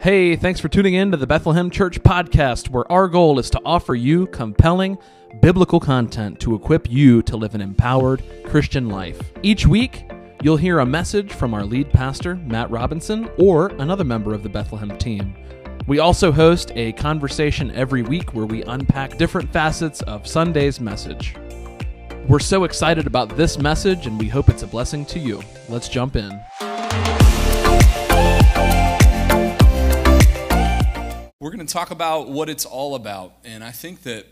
Hey, thanks for tuning in to the Bethlehem Church podcast, where our goal is to offer you compelling biblical content to equip you to live an empowered Christian life. Each week, you'll hear a message from our lead pastor, Matt Robinson, or another member of the Bethlehem team. We also host a conversation every week where we unpack different facets of Sunday's message. We're so excited about this message and we hope it's a blessing to you. Let's jump in. We're going to talk about what it's all about. And I think that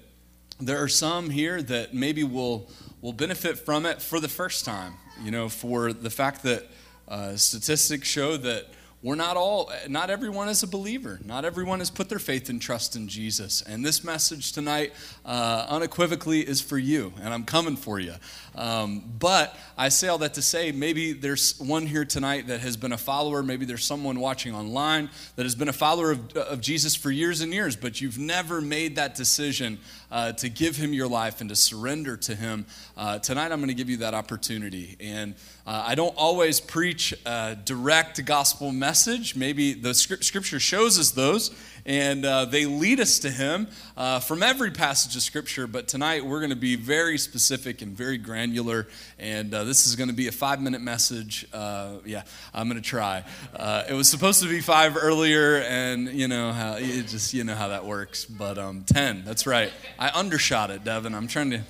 there are some here that maybe will, will benefit from it for the first time. You know, for the fact that uh, statistics show that we're not all not everyone is a believer. Not everyone has put their faith and trust in jesus. And this message tonight uh, unequivocally is for you and i'm coming for you. Um, but i say all that to say maybe there's one here tonight that has been a follower. Maybe there's someone watching online that has been a follower of, of jesus for years and years but you've never made that decision uh, to give him your life and to surrender to him. Uh, tonight i'm going to give you that opportunity. And uh, I don't always preach a direct gospel message. Maybe the scripture shows us those, and uh, they lead us to Him uh, from every passage of Scripture. But tonight we're going to be very specific and very granular, and uh, this is going to be a five minute message. Uh, yeah, I'm going to try. Uh, it was supposed to be five earlier, and you know how it just you know how that works. But um, ten, that's right. I undershot it, Devin. I'm trying to.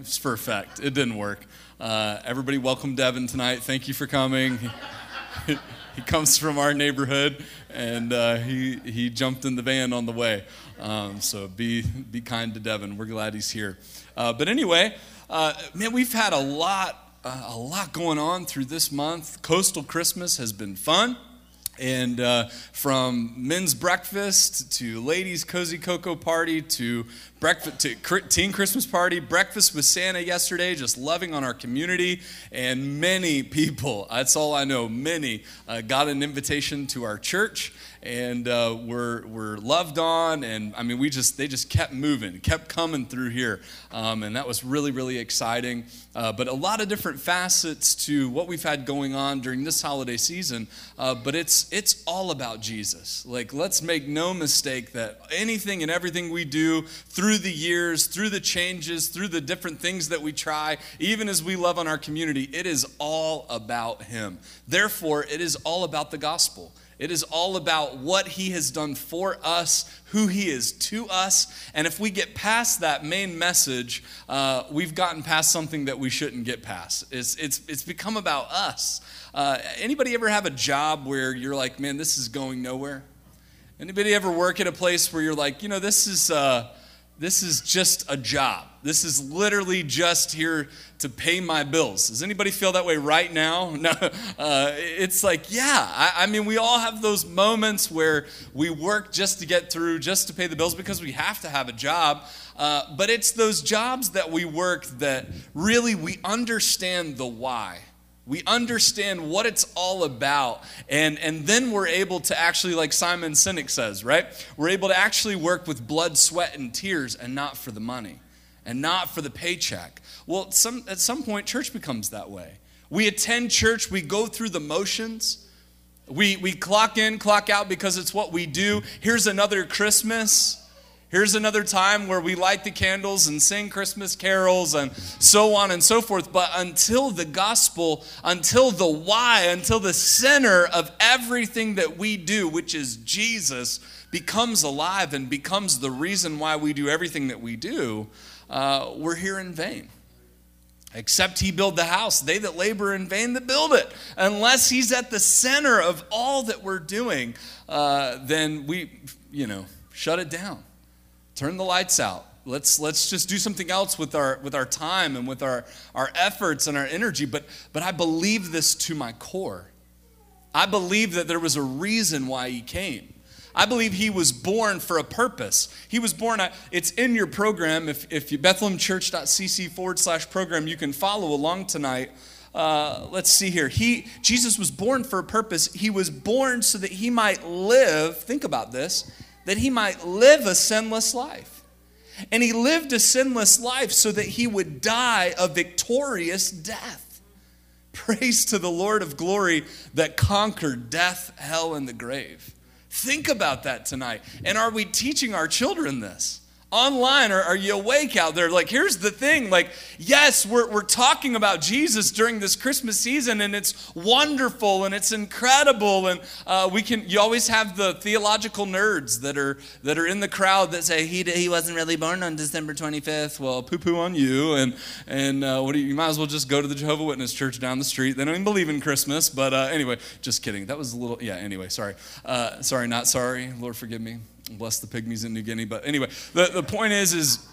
It's for effect. It didn't work. Uh, everybody, welcome Devin tonight. Thank you for coming. he comes from our neighborhood, and uh, he he jumped in the van on the way. Um, so be be kind to Devin. We're glad he's here. Uh, but anyway, uh, man, we've had a lot uh, a lot going on through this month. Coastal Christmas has been fun. And uh, from men's breakfast to ladies' cozy cocoa party to breakfast to teen Christmas party, breakfast with Santa yesterday, just loving on our community. And many people, that's all I know, many uh, got an invitation to our church and uh, were, were loved on. And I mean, we just, they just kept moving, kept coming through here. Um, and that was really, really exciting. Uh, but a lot of different facets to what we've had going on during this holiday season. Uh, but it's, it's all about Jesus. Like, let's make no mistake that anything and everything we do through the years, through the changes, through the different things that we try, even as we love on our community, it is all about Him. Therefore, it is all about the gospel. It is all about what he has done for us, who he is to us. And if we get past that main message, uh, we've gotten past something that we shouldn't get past. It's, it's, it's become about us. Uh, anybody ever have a job where you're like, man, this is going nowhere? Anybody ever work at a place where you're like, you know, this is, uh, this is just a job. This is literally just here to pay my bills. Does anybody feel that way right now? No, uh, it's like, yeah. I, I, mean, we all have those moments where we work just to get through, just to pay the bills because we have to have a job. Uh, but it's those jobs that we work that really we understand the why. We understand what it's all about. And, and then we're able to actually, like Simon Sinek says, right? We're able to actually work with blood, sweat, and tears and not for the money and not for the paycheck. Well, some, at some point, church becomes that way. We attend church, we go through the motions. We, we clock in, clock out because it's what we do. Here's another Christmas. Here's another time where we light the candles and sing Christmas carols and so on and so forth. But until the gospel, until the why, until the center of everything that we do, which is Jesus, becomes alive and becomes the reason why we do everything that we do, uh, we're here in vain. Except he build the house, they that labor in vain that build it. Unless he's at the center of all that we're doing, uh, then we, you know, shut it down turn the lights out. Let's let's just do something else with our with our time and with our our efforts and our energy. But but i believe this to my core. I believe that there was a reason why he came. I believe he was born for a purpose. He was born it's in your program. If if you bethlehemchurch.cc forward slash program you can follow along tonight. Uh, let's see here. He jesus was born for a purpose. He was born so that he might live think about this that he might live a sinless life. And he lived a sinless life so that he would die a victorious death. Praise to the Lord of glory that conquered death, hell, and the grave. Think about that tonight. And are we teaching our children this? Online or are you awake out there like here's the thing like yes we're, we're talking about jesus during this christmas season and it's wonderful and it's incredible and uh, we can you always have the theological nerds that are that are in the crowd that say he, he wasn't really born on december 25th well poo-poo on you and and uh, what do you, you might as well just go to the jehovah witness church down the street. They don't even believe in christmas but uh, anyway just kidding. That was a little yeah anyway sorry. Uh, sorry not sorry. Lord forgive me bless the pygmies in New Guinea. But anyway, the, the point is, is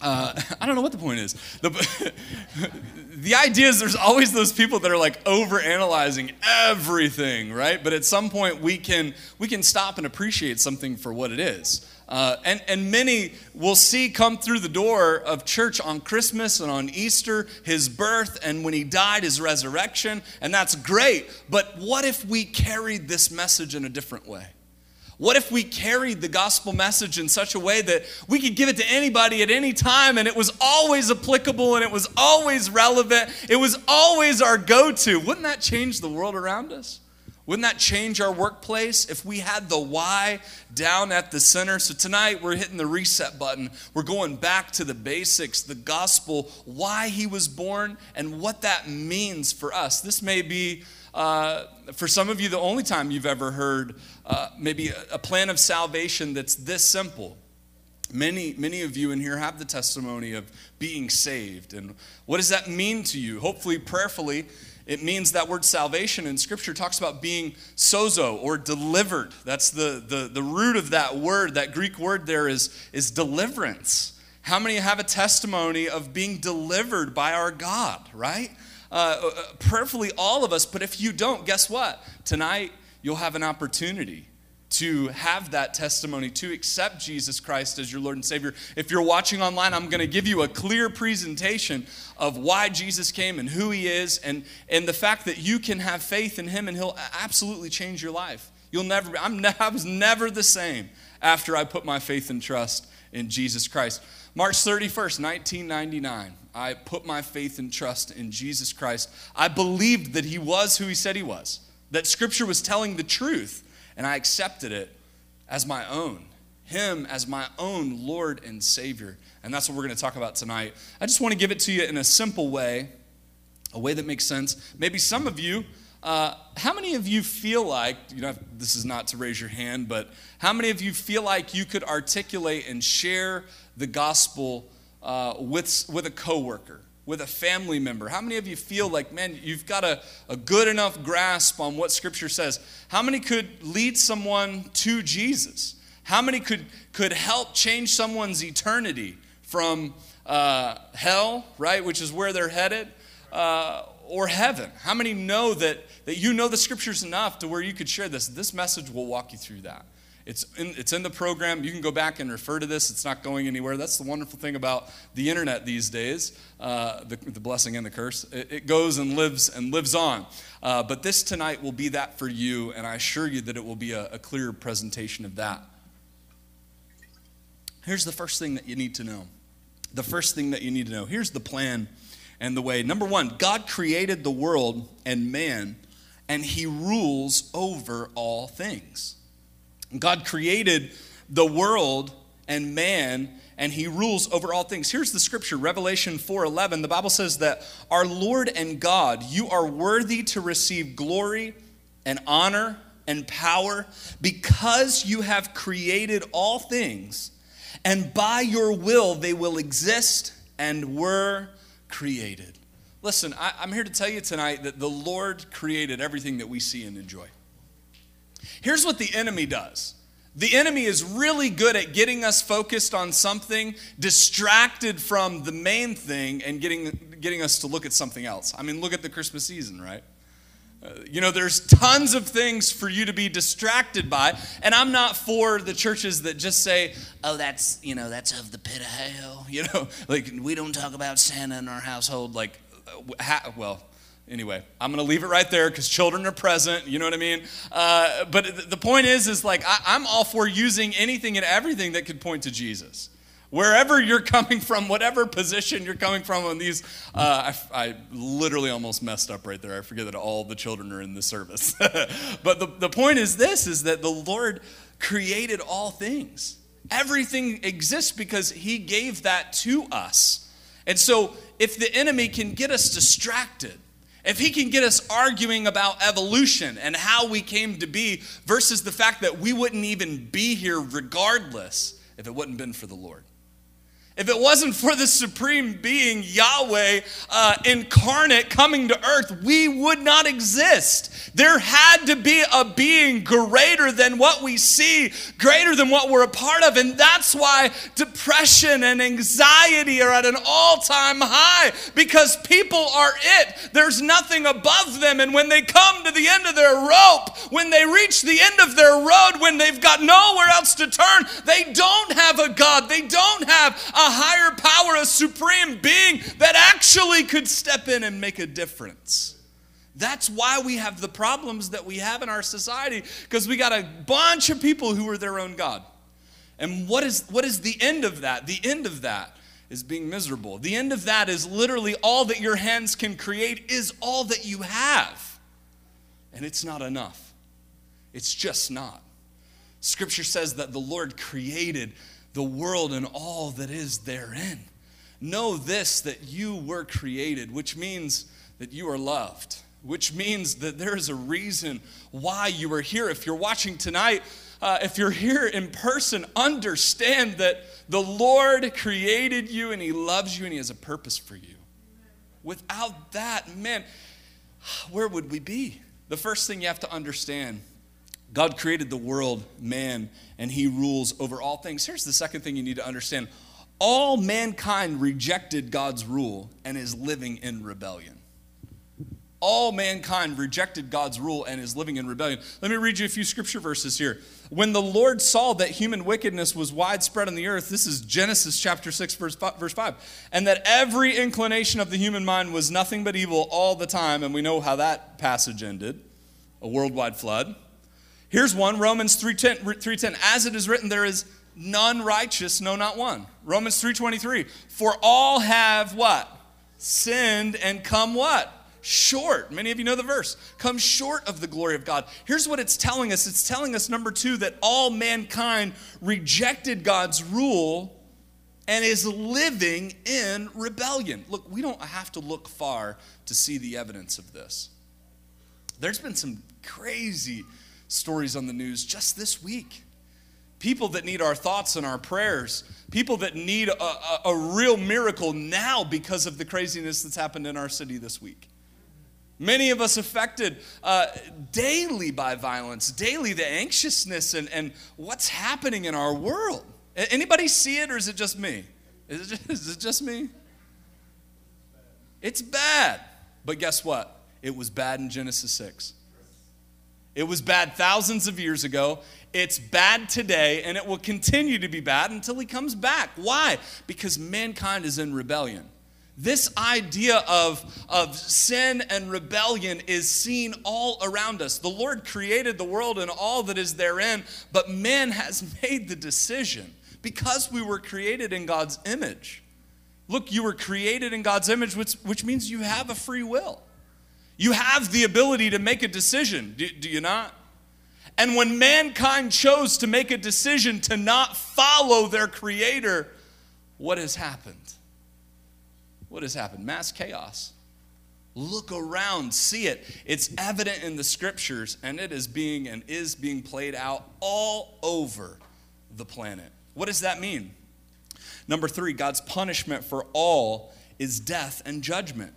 uh, I don't know what the point is. The, the idea is there's always those people that are like over analyzing everything, right? But at some point we can we can stop and appreciate something for what it is. Uh, and, and many will see come through the door of church on Christmas and on Easter his birth, and when he died, his resurrection, and that's great. But what if we carried this message in a different way? What if we carried the gospel message in such a way that we could give it to anybody at any time and it was always applicable and it was always relevant? It was always our go to. Wouldn't that change the world around us? Wouldn't that change our workplace if we had the why down at the center? So tonight we're hitting the reset button. We're going back to the basics, the gospel, why he was born, and what that means for us. This may be uh, for some of you, the only time you've ever heard uh, maybe a, a plan of salvation that's this simple. Many, many of you in here have the testimony of being saved. And what does that mean to you? Hopefully, prayerfully, it means that word salvation in Scripture talks about being sozo or delivered. That's the, the, the root of that word. That Greek word there is, is deliverance. How many have a testimony of being delivered by our God, right? Uh, uh, prayerfully all of us, but if you don't, guess what? Tonight, you'll have an opportunity to have that testimony, to accept Jesus Christ as your Lord and Savior. If you're watching online, I'm going to give you a clear presentation of why Jesus came and who He is, and, and the fact that you can have faith in Him and He'll absolutely change your life. You'll never I'm, I was never the same after I put my faith and trust in Jesus Christ. March 31st, 1999. I put my faith and trust in Jesus Christ. I believed that He was who He said He was, that Scripture was telling the truth, and I accepted it as my own. Him as my own Lord and Savior. And that's what we're going to talk about tonight. I just want to give it to you in a simple way, a way that makes sense. Maybe some of you, uh, how many of you feel like, you know, this is not to raise your hand, but how many of you feel like you could articulate and share the gospel uh, with, with a coworker, with a family member? How many of you feel like, man, you've got a, a good enough grasp on what Scripture says? How many could lead someone to Jesus? How many could, could help change someone's eternity from uh, hell, right, which is where they're headed, uh, or heaven? How many know that, that you know the Scriptures enough to where you could share this? This message will walk you through that. It's in, it's in the program. You can go back and refer to this. It's not going anywhere. That's the wonderful thing about the internet these days uh, the, the, blessing and the curse. It, it, goes and lives and lives on. Uh, but this tonight will be that for you, and I assure you that it will be a, a clear presentation of that. Here's the first thing that you need to know. The first thing that you need to know. Here's the plan and the way. Number one, God created the world and man, and he rules over all things. God created the world and man and he rules over all things. Here's the scripture, Revelation 4:11. The Bible says that our Lord and God, you are worthy to receive glory and honor and power because you have created all things and by your will they will exist and were created. Listen, I, am here to tell you tonight that the Lord created everything that we see and enjoy. Here's what the enemy does the enemy is really good at getting us focused on something, distracted from the main thing, and getting, getting us to look at something else. I mean, look at the Christmas season, right? Uh, you know, there's tons of things for you to be distracted by. And I'm not for the churches that just say, oh, that's, you know, that's of the pit of hell. You know, like we don't talk about Santa in our household. Like, uh, well, anyway i'm going to leave it right there because children are present you know what i mean uh, but the point is is like I, i'm all for using anything and everything that could point to jesus Wherever you're coming from, whatever position you're coming from on these, uh, I, I, literally almost messed up right there. I forget that all the children are in the service. but the, the point is this, is that the Lord created all things. Everything exists because he gave that to us. And so if the enemy can get us distracted, if he can get us arguing about evolution and how we came to be versus the fact that we wouldn't even be here regardless if it wouldn't been for the Lord. If it wasn't for the supreme being, Yahweh uh, incarnate coming to earth, we would not exist. There had to be a being greater than what we see, greater than what we're a part of. And that's why depression and anxiety are at an all time high because people are it. There's nothing above them. And when they come to the end of their rope, when they reach the end of their road, when they've got nowhere else to turn, they don't have a God. They don't have a higher power, a supreme being that actually could step in and make a difference. That's why we have the problems that we have in our society, because we got a bunch of people who are their own God. And what is, what is the end of that? The end of that is being miserable. The end of that is literally all that your hands can create is all that you have. And it's not enough. It's just not. Scripture says that the Lord created the world and all that is therein. Know this that you were created, which means that you are loved which means that there is a reason why you are here. If you're watching tonight, uh, if you're here in person, understand that the Lord created you and He loves you and He has a purpose for you. Without that, man, where would we be? The first thing you have to understand God created the world, man, and He rules over all things. Here's the second thing you need to understand all mankind rejected God's rule and is living in rebellion all mankind rejected God's rule and is living in rebellion. Let me read you a few scripture verses here. When the Lord saw that human wickedness was widespread on the earth, this is Genesis chapter 6, verse 5, and that every inclination of the human mind was nothing but evil all the time, and we know how that passage ended a worldwide flood. Here's one Romans 3:10, 3:10 as it is written there is none righteous no not one. Romans 3:23 for all have what? sinned and come what? short. Many of you know the verse. Come short of the glory of God. Here's what it's telling us it's telling us, number two, that all mankind rejected God's rule and is living in rebellion. Look, we don't have to look far to see the evidence of this. There's been some crazy stories on the news just this week. People that need our thoughts and our prayers. People that need a, a, a real miracle now because of the craziness that's happened in our city this week. Many of us affected uh, daily by violence, daily the anxiousness and, and what's happening in our world. Anybody see it or is it just me? Is it just, is it just me? It's bad. But guess what? It was bad in Genesis 6. It was bad thousands of years ago. It's bad today, and it will continue to be bad until he comes back. Why? Because mankind is in rebellion. This idea of, of sin and rebellion is seen all around us. The Lord created the world and all that is therein, but man has made the decision because we were created in God's image. Look, you were created in God's image, which, which means you have a free will. You have the ability to make a decision, do, do you not? And when mankind chose to make a decision to not follow their creator, what has happened? what has happened? Mass chaos. Look around, see it. It's evident in the scriptures, and it is being and is being played out all over the planet. What does that mean? Number three, God's punishment for all is death and judgment.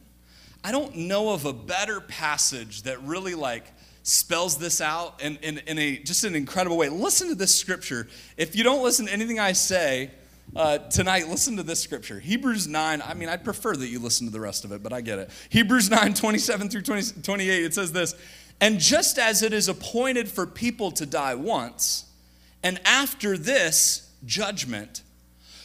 I don't know of a better passage that really like spells this out in, in, in a just an incredible way. Listen to this scripture. If you don't listen to anything I say, uh, tonight, listen to this scripture. Hebrews 9, I mean, I'd prefer that you listen to the rest of it, but I get it. Hebrews 9, 27 through 20, 28, it says this And just as it is appointed for people to die once, and after this, judgment,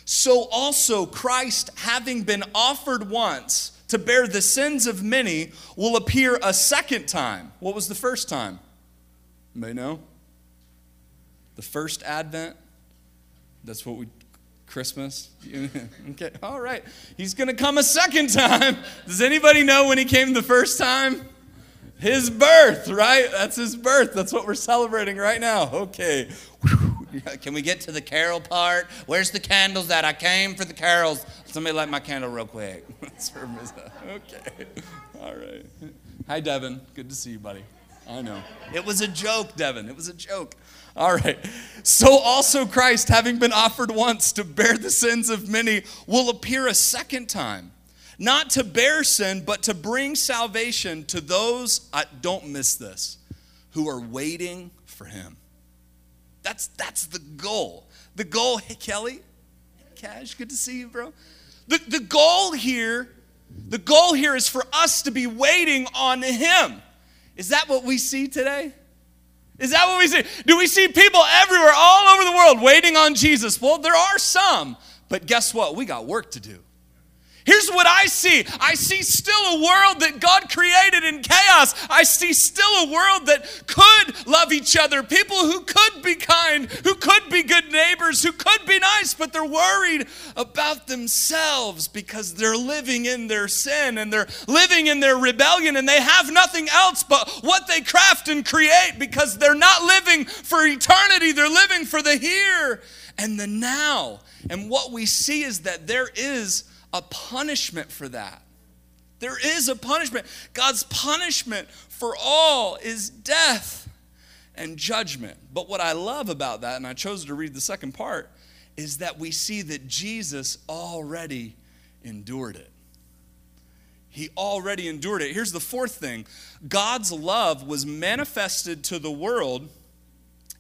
so also Christ, having been offered once to bear the sins of many, will appear a second time. What was the first time? Anybody know? The first advent? That's what we Christmas? okay, all right. He's going to come a second time. Does anybody know when he came the first time? His birth, right? That's his birth. That's what we're celebrating right now. Okay. Can we get to the carol part? Where's the candles that I came for the carols? Somebody light my candle real quick. okay. All right. Hi, Devin. Good to see you, buddy. I know. It was a joke, Devin. It was a joke. All right. So also Christ, having been offered once to bear the sins of many, will appear a second time. Not to bear sin, but to bring salvation to those, I, don't miss this, who are waiting for him. That's, that's the goal. The goal, hey, Kelly, Cash, good to see you, bro. The, the goal here, the goal here is for us to be waiting on him. Is that what we see today? Is that what we see? Do we see people everywhere, all over the world, waiting on Jesus? Well, there are some, but guess what? We got work to do. Here's what I see I see still a world that God created in chaos. I see still a world that could love each other, people who could be kind, who could be good neighbors, who could be nice, but they're worried about themselves because they're living in their sin and they're living in their rebellion and they have nothing else but what they craft and create because they're not living for eternity, they're living for the here and the now. And what we see is that there is a punishment for that. There is a punishment. God's punishment for all is death and judgment. But what I love about that, and I chose to read the second part, is that we see that Jesus already endured it. He already endured it. Here's the fourth thing God's love was manifested to the world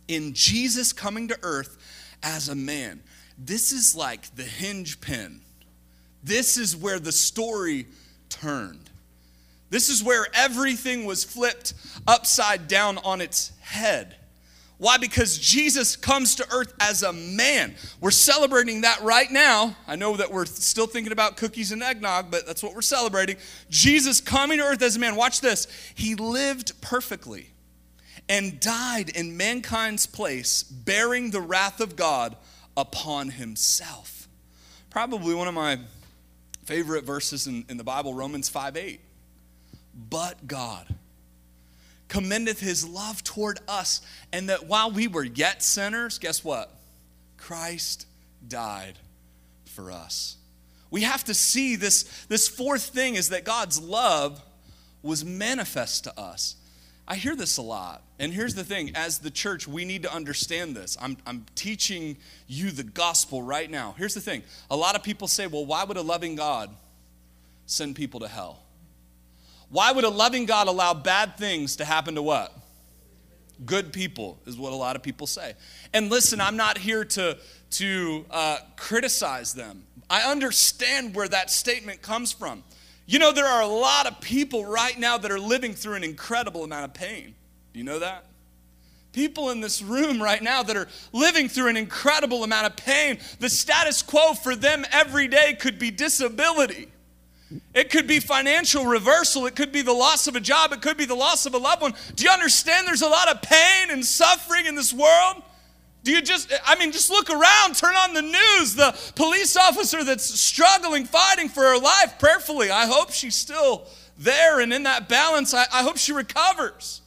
in Jesus coming to earth as a man. This is like the hinge pin this is where the story turned. This is where everything was flipped upside down on its head. Why? Because Jesus comes to earth as a man. We're celebrating that right now. I know that we're still thinking about cookies and eggnog, but that's what we're celebrating. Jesus coming to earth as a man. Watch this. He lived perfectly and died in mankind's place, bearing the wrath of God upon himself. Probably one of my favorite verses in, in the Bible, Romans 5 8. But God commendeth his love toward us, and that while we were yet sinners, guess what? Christ died for us. We have to see this, this fourth thing is that God's love was manifest to us. I hear this a lot. And here's the thing as the church, we need to understand this. I'm, I'm teaching you the gospel right now. Here's the thing a lot of people say, well, why would a loving God send people to hell? Why would a loving God allow bad things to happen to what? Good people, is what a lot of people say. And listen, I'm not here to, to uh, criticize them. I understand where that statement comes from. You know, there are a lot of people right now that are living through an incredible amount of pain. Do you know that? People in this room right now that are living through an incredible amount of pain. The status quo for them every day could be disability. It could be financial reversal. It could be the loss of a job. It could be the loss of a loved one. Do you understand there's a lot of pain and suffering in this world? Do you just, I mean, just look around, turn on the news. The police officer that's struggling, fighting for her life prayerfully. I hope she's still there and in that balance. I, I hope she recovers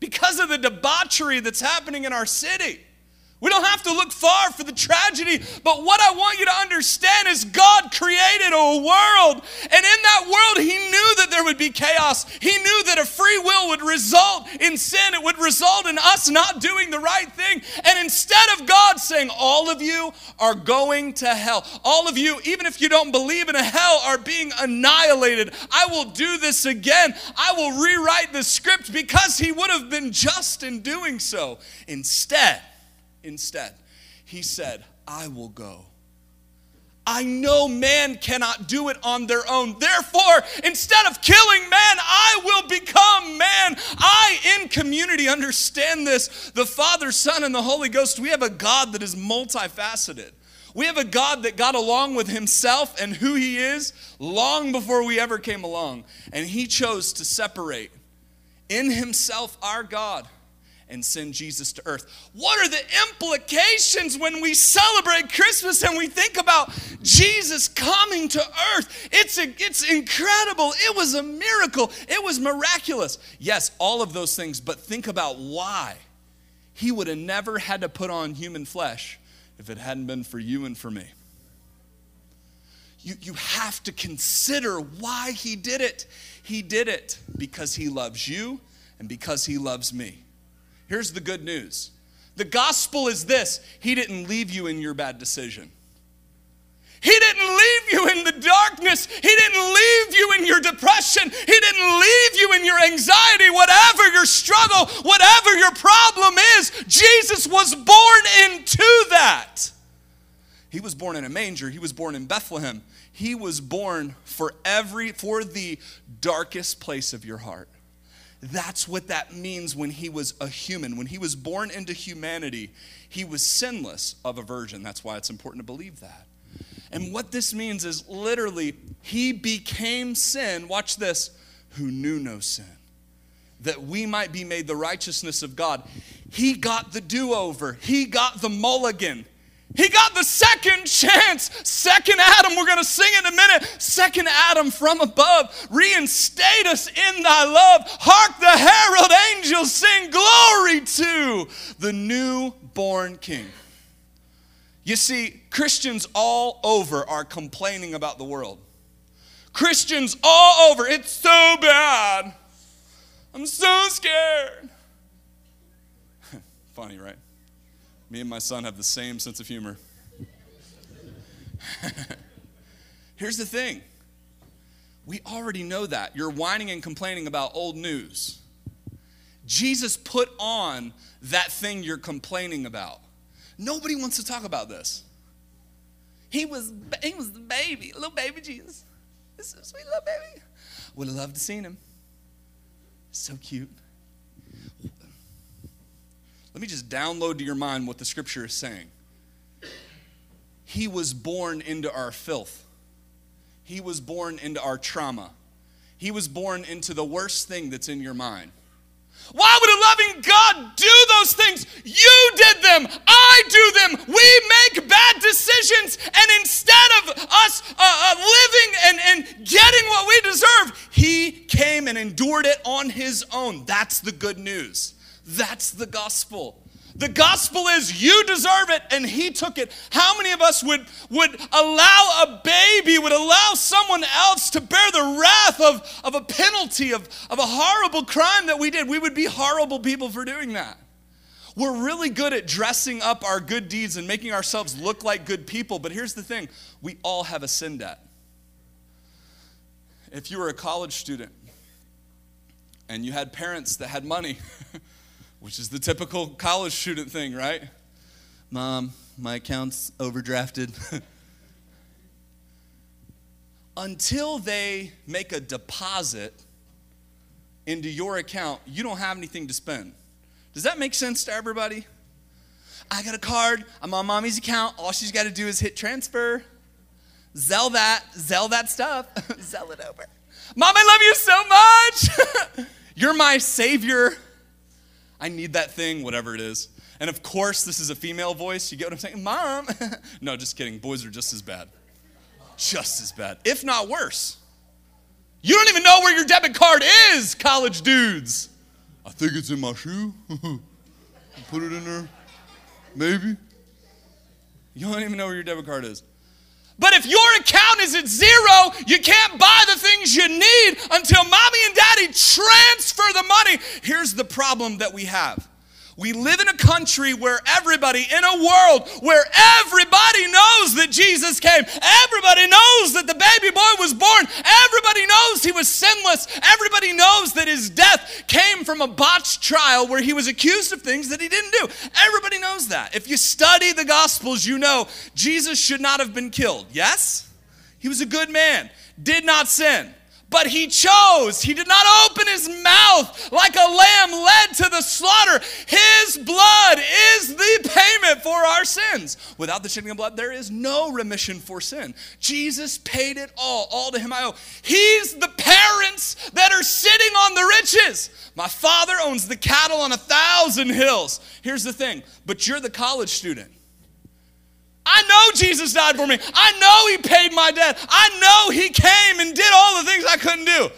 because of the debauchery that's happening in our city. We don't have to look far for the tragedy, but what I want you to understand is God created a world, and in that world, He knew that there would be chaos. He knew that a free will would result in sin, it would result in us not doing the right thing. And instead of God saying, All of you are going to hell, all of you, even if you don't believe in a hell, are being annihilated, I will do this again. I will rewrite the script because He would have been just in doing so. Instead, instead. He said, I will go. I know man cannot do it on their own. Therefore, instead of killing man, I will become man. I, in community, understand this. The Father, Son, and the Holy Ghost, we have a God that is multifaceted. We have a God that got along with himself and who he is long before we ever came along. And he chose to separate in himself our God and send Jesus to earth. What are the implications when we celebrate Christmas and we think about Jesus coming to earth? It's, a, it's incredible. It was a miracle. It was miraculous. Yes, all of those things, but think about why. He would have never had to put on human flesh if it hadn't been for you and for me. You, you have to consider why he did it. He did it because he loves you and because he loves me. Here's the good news the gospel is this He didn't leave you in your bad decision. He didn't leave you in the darkness. He didn't leave you in your depression. He didn't leave you in your anxiety, whatever your struggle, whatever your problem is. Jesus was born into that. He was born in a manger. He was born in Bethlehem. He was born for every for the darkest place of your heart. That's what that means when he was a human. When he was born into humanity, he was sinless of a virgin. That's why it's important to believe that. And what this means is literally, he became sin, watch this, who knew no sin, that we might be made the righteousness of God. He got the do over, he got the mulligan. He got the second chance. Second Adam, we're going to sing in a minute. Second Adam from above, reinstate us in thy love. Hark the herald angels sing glory to the newborn king. You see, Christians all over are complaining about the world. Christians all over, it's so bad. I'm so scared. Funny, right? Me and my son have the same sense of humor. Here's the thing we already know that. You're whining and complaining about old news. Jesus put on that thing you're complaining about. Nobody wants to talk about this. He was, he was the baby, little baby Jesus. This is sweet little baby. Would have loved to seen him. So cute. Let me just download to your mind what the scripture is saying. He was born into our filth. He was born into our trauma. He was born into the worst thing that's in your mind. Why would a loving God do those things? You did them. I do them. We make bad decisions. And instead of us uh, uh, living and, and getting what we deserve, He came and endured it on His own. That's the good news. That's the gospel. The gospel is you deserve it and he took it. How many of us would, would allow a baby, would allow someone else to bear the wrath of, of a penalty, of, of a horrible crime that we did? We would be horrible people for doing that. We're really good at dressing up our good deeds and making ourselves look like good people, but here's the thing we all have a sin debt. If you were a college student and you had parents that had money, which is the typical college student thing, right? Mom, my account's overdrafted. Until they make a deposit into your account, you don't have anything to spend. Does that make sense to everybody? I got a card, I'm on mommy's account. All she's got to do is hit transfer. Zelle that, Zelle that stuff, Zelle it over. Mom, I love you so much. You're my savior. I need that thing, whatever it is. And of course, this is a female voice. You get what I'm saying? Mom. no, just kidding. Boys are just as bad. Just as bad, if not worse. You don't even know where your debit card is, college dudes. I think it's in my shoe. Put it in there. Maybe. You don't even know where your debit card is. But if your account is at zero, you can't buy the things you need until mommy and daddy transfer the money. Here's the problem that we have we live in a country where everybody, in a world where everybody knows that Jesus came, everybody knows that the baby boy was born, everybody knows he was sinless, everybody knows that his death came from a botched trial where he was accused of things that he didn't do. Everybody knows that. If you study the Gospels, you know Jesus should not have been killed. Yes? He was a good man, did not sin. But he chose. He did not open his mouth like a lamb led to the slaughter. His blood is the payment for our sins. Without the shedding of blood, there is no remission for sin. Jesus paid it all. All to him I owe. He's the parents that are sitting on the riches. My father owns the cattle on a thousand hills. Here's the thing, but you're the college student. I know Jesus died for me. I know He paid my debt. I know He came and did all the things I couldn't do.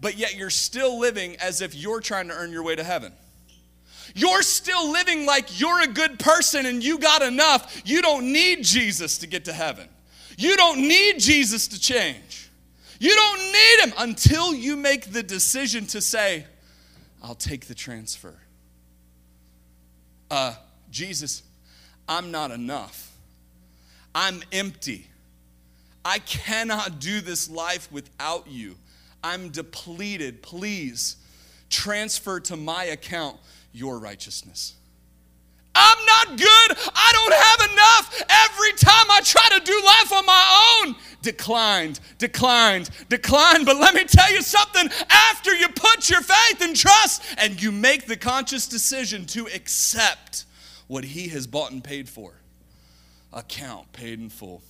But yet you're still living as if you're trying to earn your way to heaven. You're still living like you're a good person and you got enough. You don't need Jesus to get to heaven. You don't need Jesus to change. You don't need Him until you make the decision to say, I'll take the transfer. Uh, Jesus, I'm not enough. I'm empty. I cannot do this life without you. I'm depleted. Please transfer to my account your righteousness. I'm not good. I don't have enough. Every time I try to do life on my own, declined, declined, declined. But let me tell you something after you put your faith and trust and you make the conscious decision to accept what He has bought and paid for, account paid in full.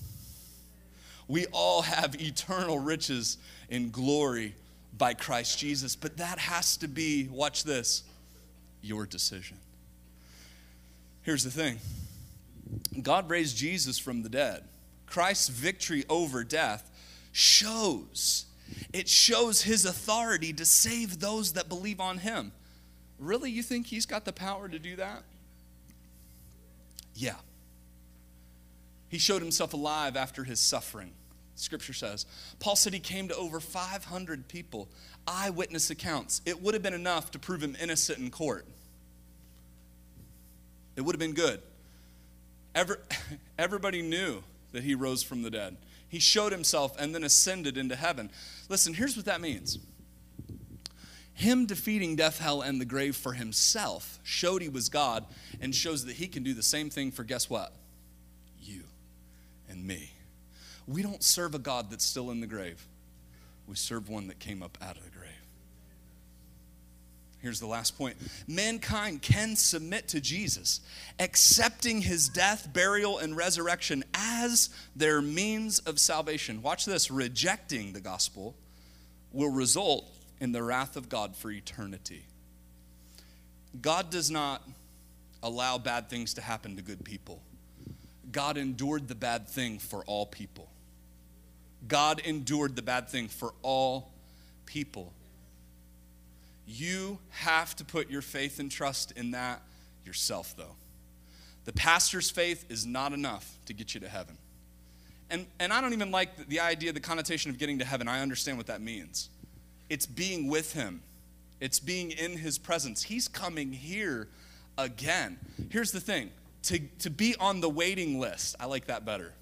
We all have eternal riches in glory by Christ Jesus, but that has to be, watch this, your decision. Here's the thing God raised Jesus from the dead. Christ's victory over death shows, it shows his authority to save those that believe on him. Really, you think he's got the power to do that? Yeah. He showed himself alive after his suffering. Scripture says. Paul said he came to over 500 people, eyewitness accounts. It would have been enough to prove him innocent in court. It would have been good. Ever, everybody knew that he rose from the dead. He showed himself and then ascended into heaven. Listen, here's what that means. Him defeating death, hell, and the grave for himself showed he was God and shows that he can do the same thing for guess what? And me. We don't serve a God that's still in the grave, we serve one that came up out of the grave. Here's the last point mankind can submit to Jesus, accepting his death, burial, and resurrection as their means of salvation. Watch this rejecting the gospel will result in the wrath of God for eternity. God does not allow bad things to happen to good people. God endured the bad thing for all people. God endured the bad thing for all people. You have to put your faith and trust in that yourself, though. The pastor's faith is not enough to get you to heaven. And, and I don't even like the, the idea, the connotation of getting to heaven. I understand what that means. It's being with him, it's being in his presence. He's coming here again. Here's the thing to, to be on the waiting list, I like that better.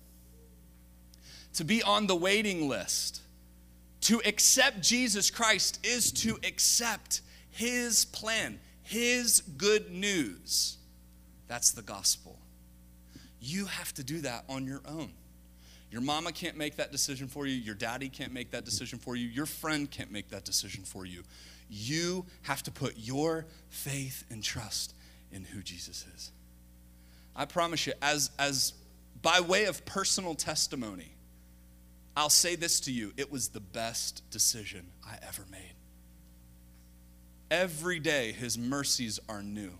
To be on the waiting list to accept Jesus Christ is to accept his plan, his good news. That's the gospel. You have to do that on your own. Your mama can't make that decision for you. Your daddy can't make that decision for you. Your friend can't make that decision for you. You have to put your faith and trust in who Jesus is. I promise you, as, as by way of personal testimony, I'll say this to you it was the best decision I ever made. Every day, His mercies are new.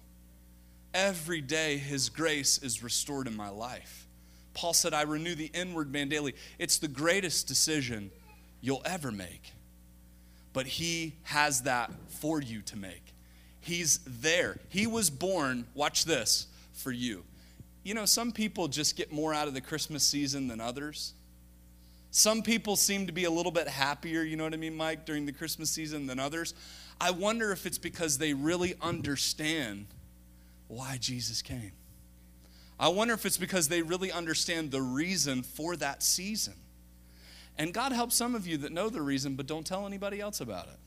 Every day, His grace is restored in my life. Paul said, I renew the inward man daily. It's the greatest decision you'll ever make. But He has that for you to make. He's there. He was born, watch this, for you. You know, some people just get more out of the Christmas season than others. Some people seem to be a little bit happier, you know what I mean, Mike, during the Christmas season than others. I wonder if it's because they really understand why Jesus came. I wonder if it's because they really understand the reason for that season. And God helps some of you that know the reason, but don't tell anybody else about it.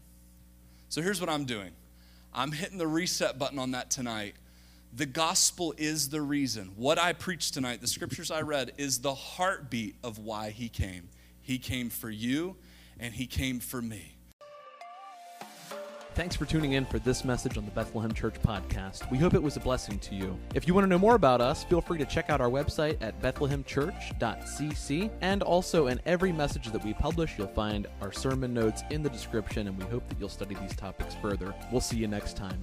So here's what I'm doing I'm hitting the reset button on that tonight. The gospel is the reason. What I preached tonight, the scriptures I read, is the heartbeat of why he came. He came for you and he came for me. Thanks for tuning in for this message on the Bethlehem Church podcast. We hope it was a blessing to you. If you want to know more about us, feel free to check out our website at bethlehemchurch.cc. And also, in every message that we publish, you'll find our sermon notes in the description, and we hope that you'll study these topics further. We'll see you next time.